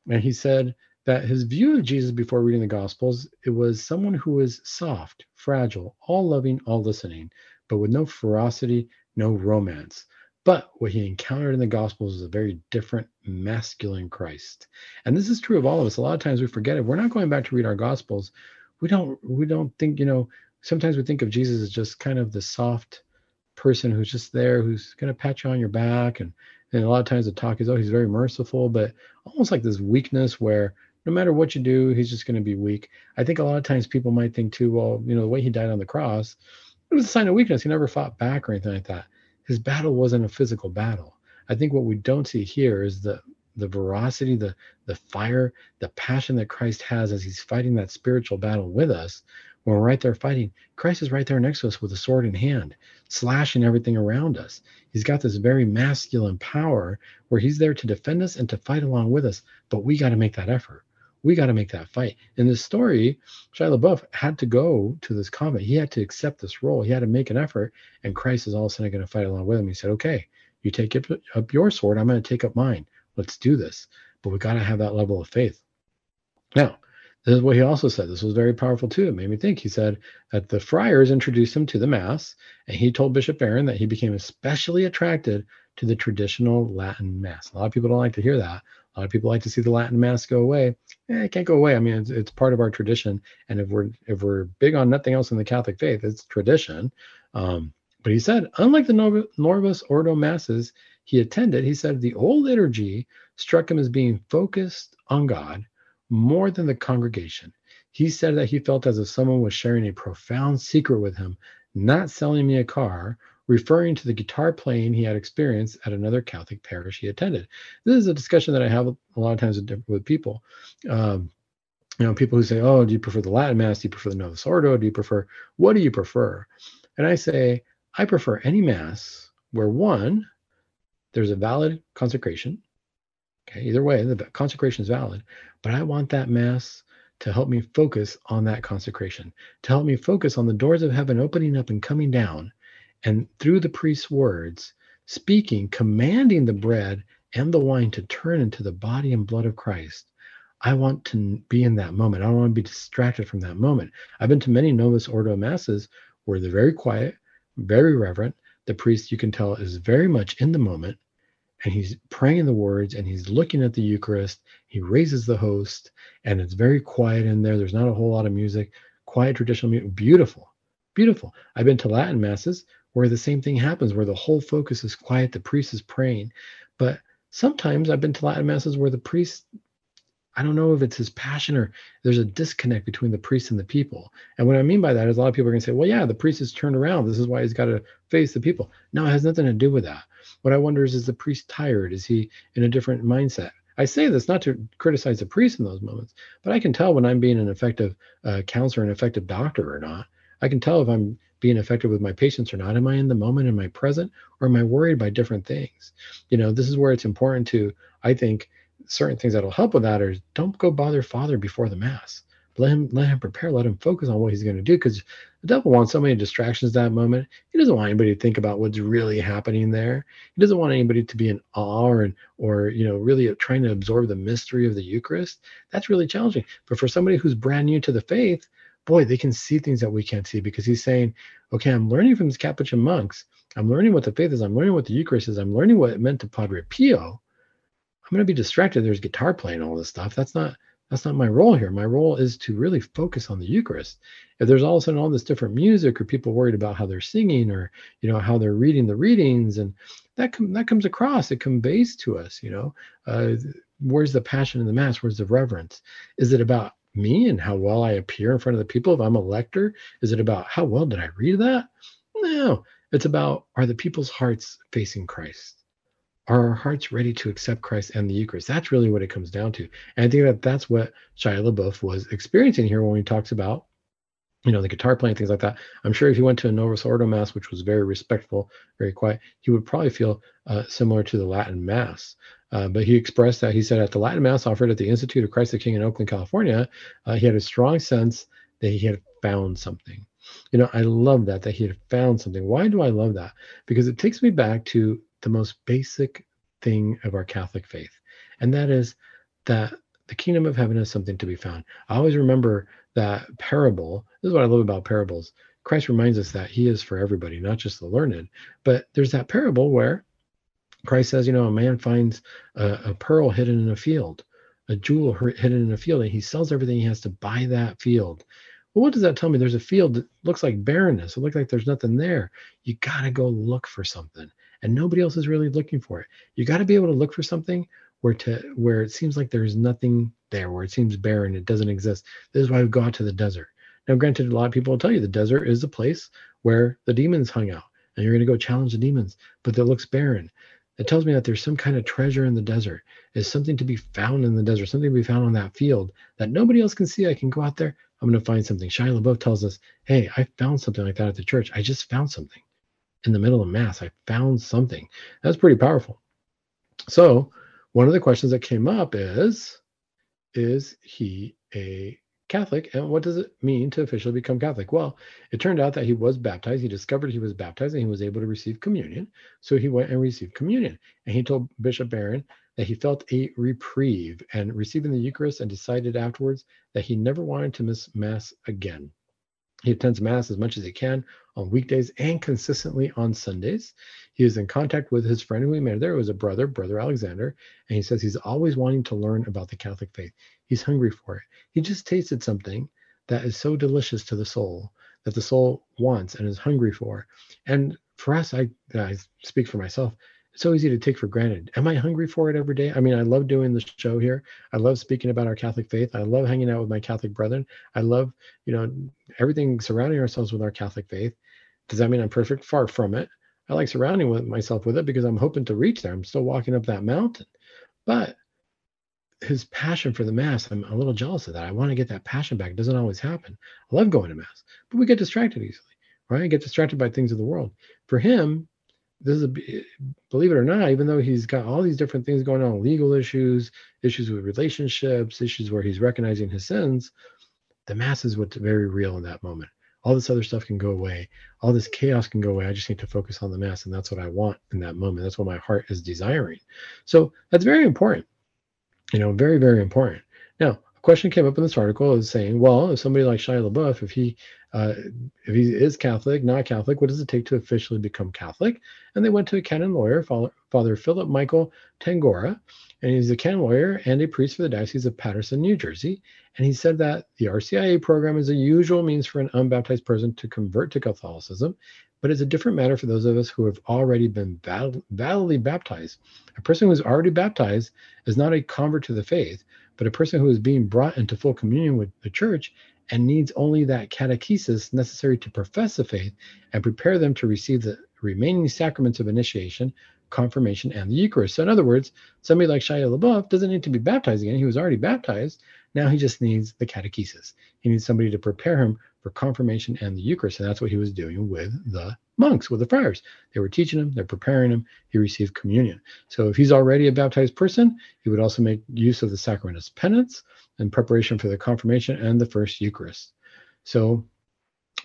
And he said, that his view of Jesus before reading the Gospels, it was someone who was soft, fragile, all loving, all listening, but with no ferocity, no romance. But what he encountered in the Gospels is a very different masculine Christ. And this is true of all of us. A lot of times we forget it. We're not going back to read our Gospels. We don't we don't think, you know, sometimes we think of Jesus as just kind of the soft person who's just there, who's going to pat you on your back. And, and a lot of times the talk is, oh, he's very merciful, but almost like this weakness where no matter what you do, he's just going to be weak. I think a lot of times people might think too, well, you know, the way he died on the cross, it was a sign of weakness. He never fought back or anything like that. His battle wasn't a physical battle. I think what we don't see here is the the veracity, the the fire, the passion that Christ has as he's fighting that spiritual battle with us. When we're right there fighting, Christ is right there next to us with a sword in hand, slashing everything around us. He's got this very masculine power where he's there to defend us and to fight along with us, but we got to make that effort we got to make that fight. In this story, Shia LaBeouf had to go to this combat. He had to accept this role. He had to make an effort, and Christ is all of a sudden going to fight along with him. He said, "Okay, you take up your sword. I'm going to take up mine. Let's do this." But we got to have that level of faith. Now, this is what he also said. This was very powerful too. It made me think. He said that the friars introduced him to the Mass, and he told Bishop Barron that he became especially attracted to the traditional Latin Mass. A lot of people don't like to hear that. A lot of people like to see the Latin Mass go away. Eh, it can't go away. I mean, it's, it's part of our tradition, and if we're if we're big on nothing else in the Catholic faith, it's tradition. Um, but he said, unlike the Novus Ordo masses he attended, he said the old liturgy struck him as being focused on God more than the congregation. He said that he felt as if someone was sharing a profound secret with him, not selling me a car referring to the guitar playing he had experienced at another Catholic parish he attended. This is a discussion that I have a lot of times with, people. Um, you know, people who say, "Oh, do you prefer the Latin Mass? Do you prefer the Novus Ordo? Do you prefer what do you prefer?" And I say, I prefer any Mass where one, there's a valid consecration. Okay, either way, the consecration is valid, but I want that Mass to help me focus on that consecration, to help me focus on the doors of heaven opening up and coming down, and through the priest's words, speaking, commanding the bread and the wine to turn into the body and blood of Christ. I want to be in that moment. I don't want to be distracted from that moment. I've been to many Novus Ordo masses where they're very quiet, very reverent. The priest, you can tell, is very much in the moment and he's praying the words and he's looking at the Eucharist. He raises the host and it's very quiet in there. There's not a whole lot of music, quiet traditional music. Beautiful, beautiful. I've been to Latin masses where the same thing happens, where the whole focus is quiet, the priest is praying. But sometimes I've been to Latin masses where the priest, I don't know if it's his passion or there's a disconnect between the priest and the people. And what I mean by that is a lot of people are going to say, well, yeah, the priest is turned around. This is why he's got to face the people. No, it has nothing to do with that. What I wonder is, is the priest tired? Is he in a different mindset? I say this not to criticize the priest in those moments, but I can tell when I'm being an effective uh, counselor, an effective doctor or not. I can tell if I'm being effective with my patients or not? Am I in the moment? Am I present? Or am I worried by different things? You know, this is where it's important to, I think, certain things that'll help with that are don't go bother Father before the Mass. Let him let him prepare, let him focus on what he's going to do because the devil wants so many distractions that moment. He doesn't want anybody to think about what's really happening there. He doesn't want anybody to be in awe or, or you know really trying to absorb the mystery of the Eucharist. That's really challenging. But for somebody who's brand new to the faith, boy, they can see things that we can't see because he's saying, okay, I'm learning from these Capuchin monks. I'm learning what the faith is. I'm learning what the Eucharist is. I'm learning what it meant to Padre Pio. I'm going to be distracted. There's guitar playing, all this stuff. That's not that's not my role here. My role is to really focus on the Eucharist. If there's all of a sudden all this different music, or people worried about how they're singing, or you know how they're reading the readings, and that com- that comes across, it conveys to us. You know, uh, where's the passion in the mass? Where's the reverence? Is it about me and how well I appear in front of the people if I'm a lector? Is it about how well did I read that? No, it's about are the people's hearts facing Christ? Are our hearts ready to accept Christ and the Eucharist? That's really what it comes down to. And I think that that's what Shia LaBeouf was experiencing here when he talks about, you know, the guitar playing, things like that. I'm sure if he went to a Novus Ordo Mass, which was very respectful, very quiet, he would probably feel uh, similar to the Latin Mass. Uh, but he expressed that he said at the Latin Mass offered at the Institute of Christ the King in Oakland, California, uh, he had a strong sense that he had found something. You know, I love that, that he had found something. Why do I love that? Because it takes me back to the most basic thing of our Catholic faith, and that is that the kingdom of heaven is something to be found. I always remember that parable. This is what I love about parables. Christ reminds us that he is for everybody, not just the learned. But there's that parable where Christ says, you know, a man finds a, a pearl hidden in a field, a jewel hidden in a field, and he sells everything he has to buy that field. Well, what does that tell me? There's a field that looks like barrenness. It looks like there's nothing there. You got to go look for something. And nobody else is really looking for it. You got to be able to look for something where to where it seems like there's nothing there, where it seems barren, it doesn't exist. This is why we go out to the desert. Now, granted, a lot of people will tell you the desert is a place where the demons hung out, and you're going to go challenge the demons, but it looks barren. It tells me that there's some kind of treasure in the desert. Is something to be found in the desert, something to be found on that field that nobody else can see. I can go out there. I'm going to find something. Shia LaBeouf tells us, "Hey, I found something like that at the church. I just found something in the middle of mass. I found something." That's pretty powerful. So one of the questions that came up is is he a Catholic? And what does it mean to officially become Catholic? Well, it turned out that he was baptized. He discovered he was baptized and he was able to receive communion. So he went and received communion. And he told Bishop Barron that he felt a reprieve and receiving the Eucharist and decided afterwards that he never wanted to miss Mass again. He attends Mass as much as he can on weekdays and consistently on Sundays. He is in contact with his friend who he met there. It was a brother, Brother Alexander, and he says he's always wanting to learn about the Catholic faith. He's hungry for it. He just tasted something that is so delicious to the soul that the soul wants and is hungry for. And for us, I, I speak for myself, so easy to take for granted. Am I hungry for it every day? I mean, I love doing the show here. I love speaking about our Catholic faith. I love hanging out with my Catholic brethren. I love, you know, everything surrounding ourselves with our Catholic faith. Does that mean I'm perfect? Far from it. I like surrounding with myself with it because I'm hoping to reach there. I'm still walking up that mountain. But his passion for the mass, I'm a little jealous of that. I want to get that passion back. It doesn't always happen. I love going to mass, but we get distracted easily, right? I get distracted by things of the world. For him, this is a, believe it or not, even though he's got all these different things going on, legal issues, issues with relationships, issues where he's recognizing his sins, the mass is what's very real in that moment. All this other stuff can go away. All this chaos can go away. I just need to focus on the mass, and that's what I want in that moment. That's what my heart is desiring. So that's very important. You know, very, very important. Now, question came up in this article is saying, well, if somebody like Shia LaBeouf, if he uh, if he is Catholic, not Catholic, what does it take to officially become Catholic? And they went to a canon lawyer, Father Philip Michael Tangorra, and he's a canon lawyer and a priest for the Diocese of Paterson, New Jersey. And he said that the RCIA program is a usual means for an unbaptized person to convert to Catholicism, but it's a different matter for those of us who have already been validly baptized. A person who is already baptized is not a convert to the faith, but a person who is being brought into full communion with the church and needs only that catechesis necessary to profess the faith and prepare them to receive the remaining sacraments of initiation, confirmation, and the Eucharist. So, in other words, somebody like Shia LaBeouf doesn't need to be baptized again. He was already baptized. Now he just needs the catechesis. He needs somebody to prepare him for confirmation and the Eucharist. And that's what he was doing with the monks, with the friars. They were teaching him, they're preparing him. He received communion. So if he's already a baptized person, he would also make use of the sacrament as penance in preparation for the confirmation and the first Eucharist. So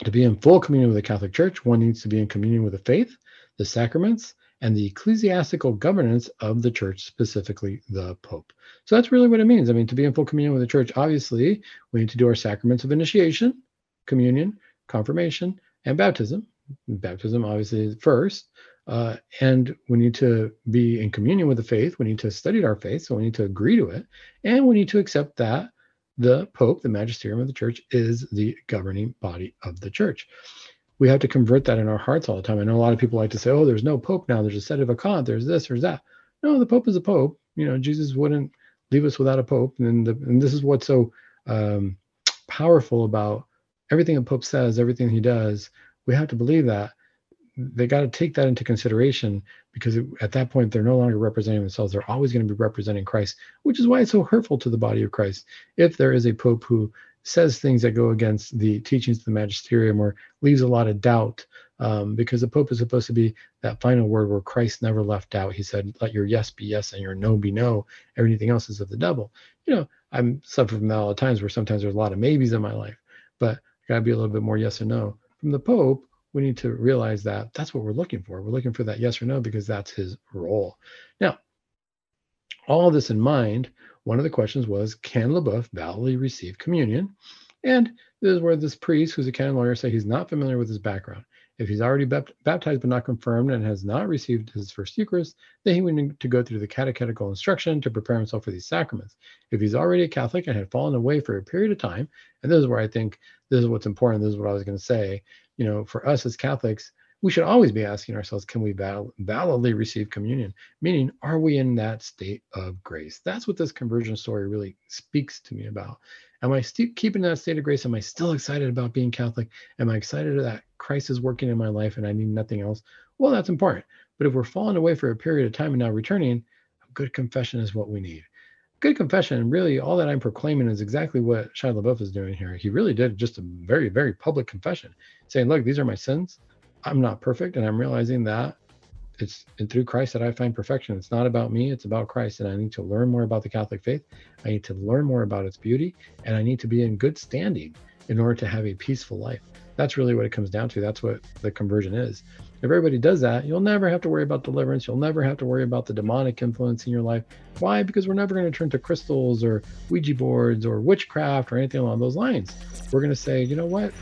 to be in full communion with the Catholic Church, one needs to be in communion with the faith, the sacraments, and the ecclesiastical governance of the church, specifically the Pope. So that's really what it means. I mean, to be in full communion with the church, obviously, we need to do our sacraments of initiation, communion, confirmation, and baptism. Baptism, obviously, is first. Uh, and we need to be in communion with the faith. We need to study our faith. So we need to agree to it. And we need to accept that the Pope, the magisterium of the church, is the governing body of the church we have to convert that in our hearts all the time. I know a lot of people like to say, "Oh, there's no pope now. There's a set of a con. There's this. There's that." No, the pope is a pope. You know, Jesus wouldn't leave us without a pope, and the, and this is what's so um, powerful about everything a pope says, everything he does. We have to believe that. They got to take that into consideration because at that point they're no longer representing themselves. They're always going to be representing Christ, which is why it's so hurtful to the body of Christ. If there is a pope who says things that go against the teachings of the magisterium or leaves a lot of doubt um, because the pope is supposed to be that final word where christ never left out he said let your yes be yes and your no be no everything else is of the devil you know i'm suffering from that all the times where sometimes there's a lot of maybes in my life but i gotta be a little bit more yes or no from the pope we need to realize that that's what we're looking for we're looking for that yes or no because that's his role now all this in mind one of the questions was, can LaBeouf validly receive communion? And this is where this priest, who's a canon lawyer, said he's not familiar with his background. If he's already baptized but not confirmed and has not received his first Eucharist, then he would need to go through the catechetical instruction to prepare himself for these sacraments. If he's already a Catholic and had fallen away for a period of time, and this is where I think this is what's important, this is what I was going to say, you know, for us as Catholics, we should always be asking ourselves, can we val- validly receive communion? Meaning, are we in that state of grace? That's what this conversion story really speaks to me about. Am I still keeping that state of grace? Am I still excited about being Catholic? Am I excited that Christ is working in my life and I need nothing else? Well, that's important. But if we're falling away for a period of time and now returning, a good confession is what we need. Good confession, really, all that I'm proclaiming is exactly what Shia LaBeouf is doing here. He really did just a very, very public confession, saying, Look, these are my sins. I'm not perfect, and I'm realizing that it's through Christ that I find perfection. It's not about me, it's about Christ. And I need to learn more about the Catholic faith. I need to learn more about its beauty, and I need to be in good standing in order to have a peaceful life. That's really what it comes down to. That's what the conversion is. If everybody does that, you'll never have to worry about deliverance. You'll never have to worry about the demonic influence in your life. Why? Because we're never going to turn to crystals or Ouija boards or witchcraft or anything along those lines. We're going to say, you know what?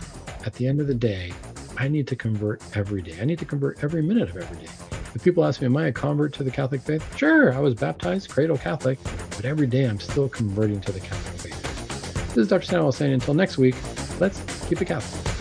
At the end of the day, I need to convert every day. I need to convert every minute of every day. If people ask me, Am I a convert to the Catholic faith? Sure, I was baptized, cradle Catholic, but every day I'm still converting to the Catholic faith. This is Dr. Sandoval saying until next week, let's keep it Catholic.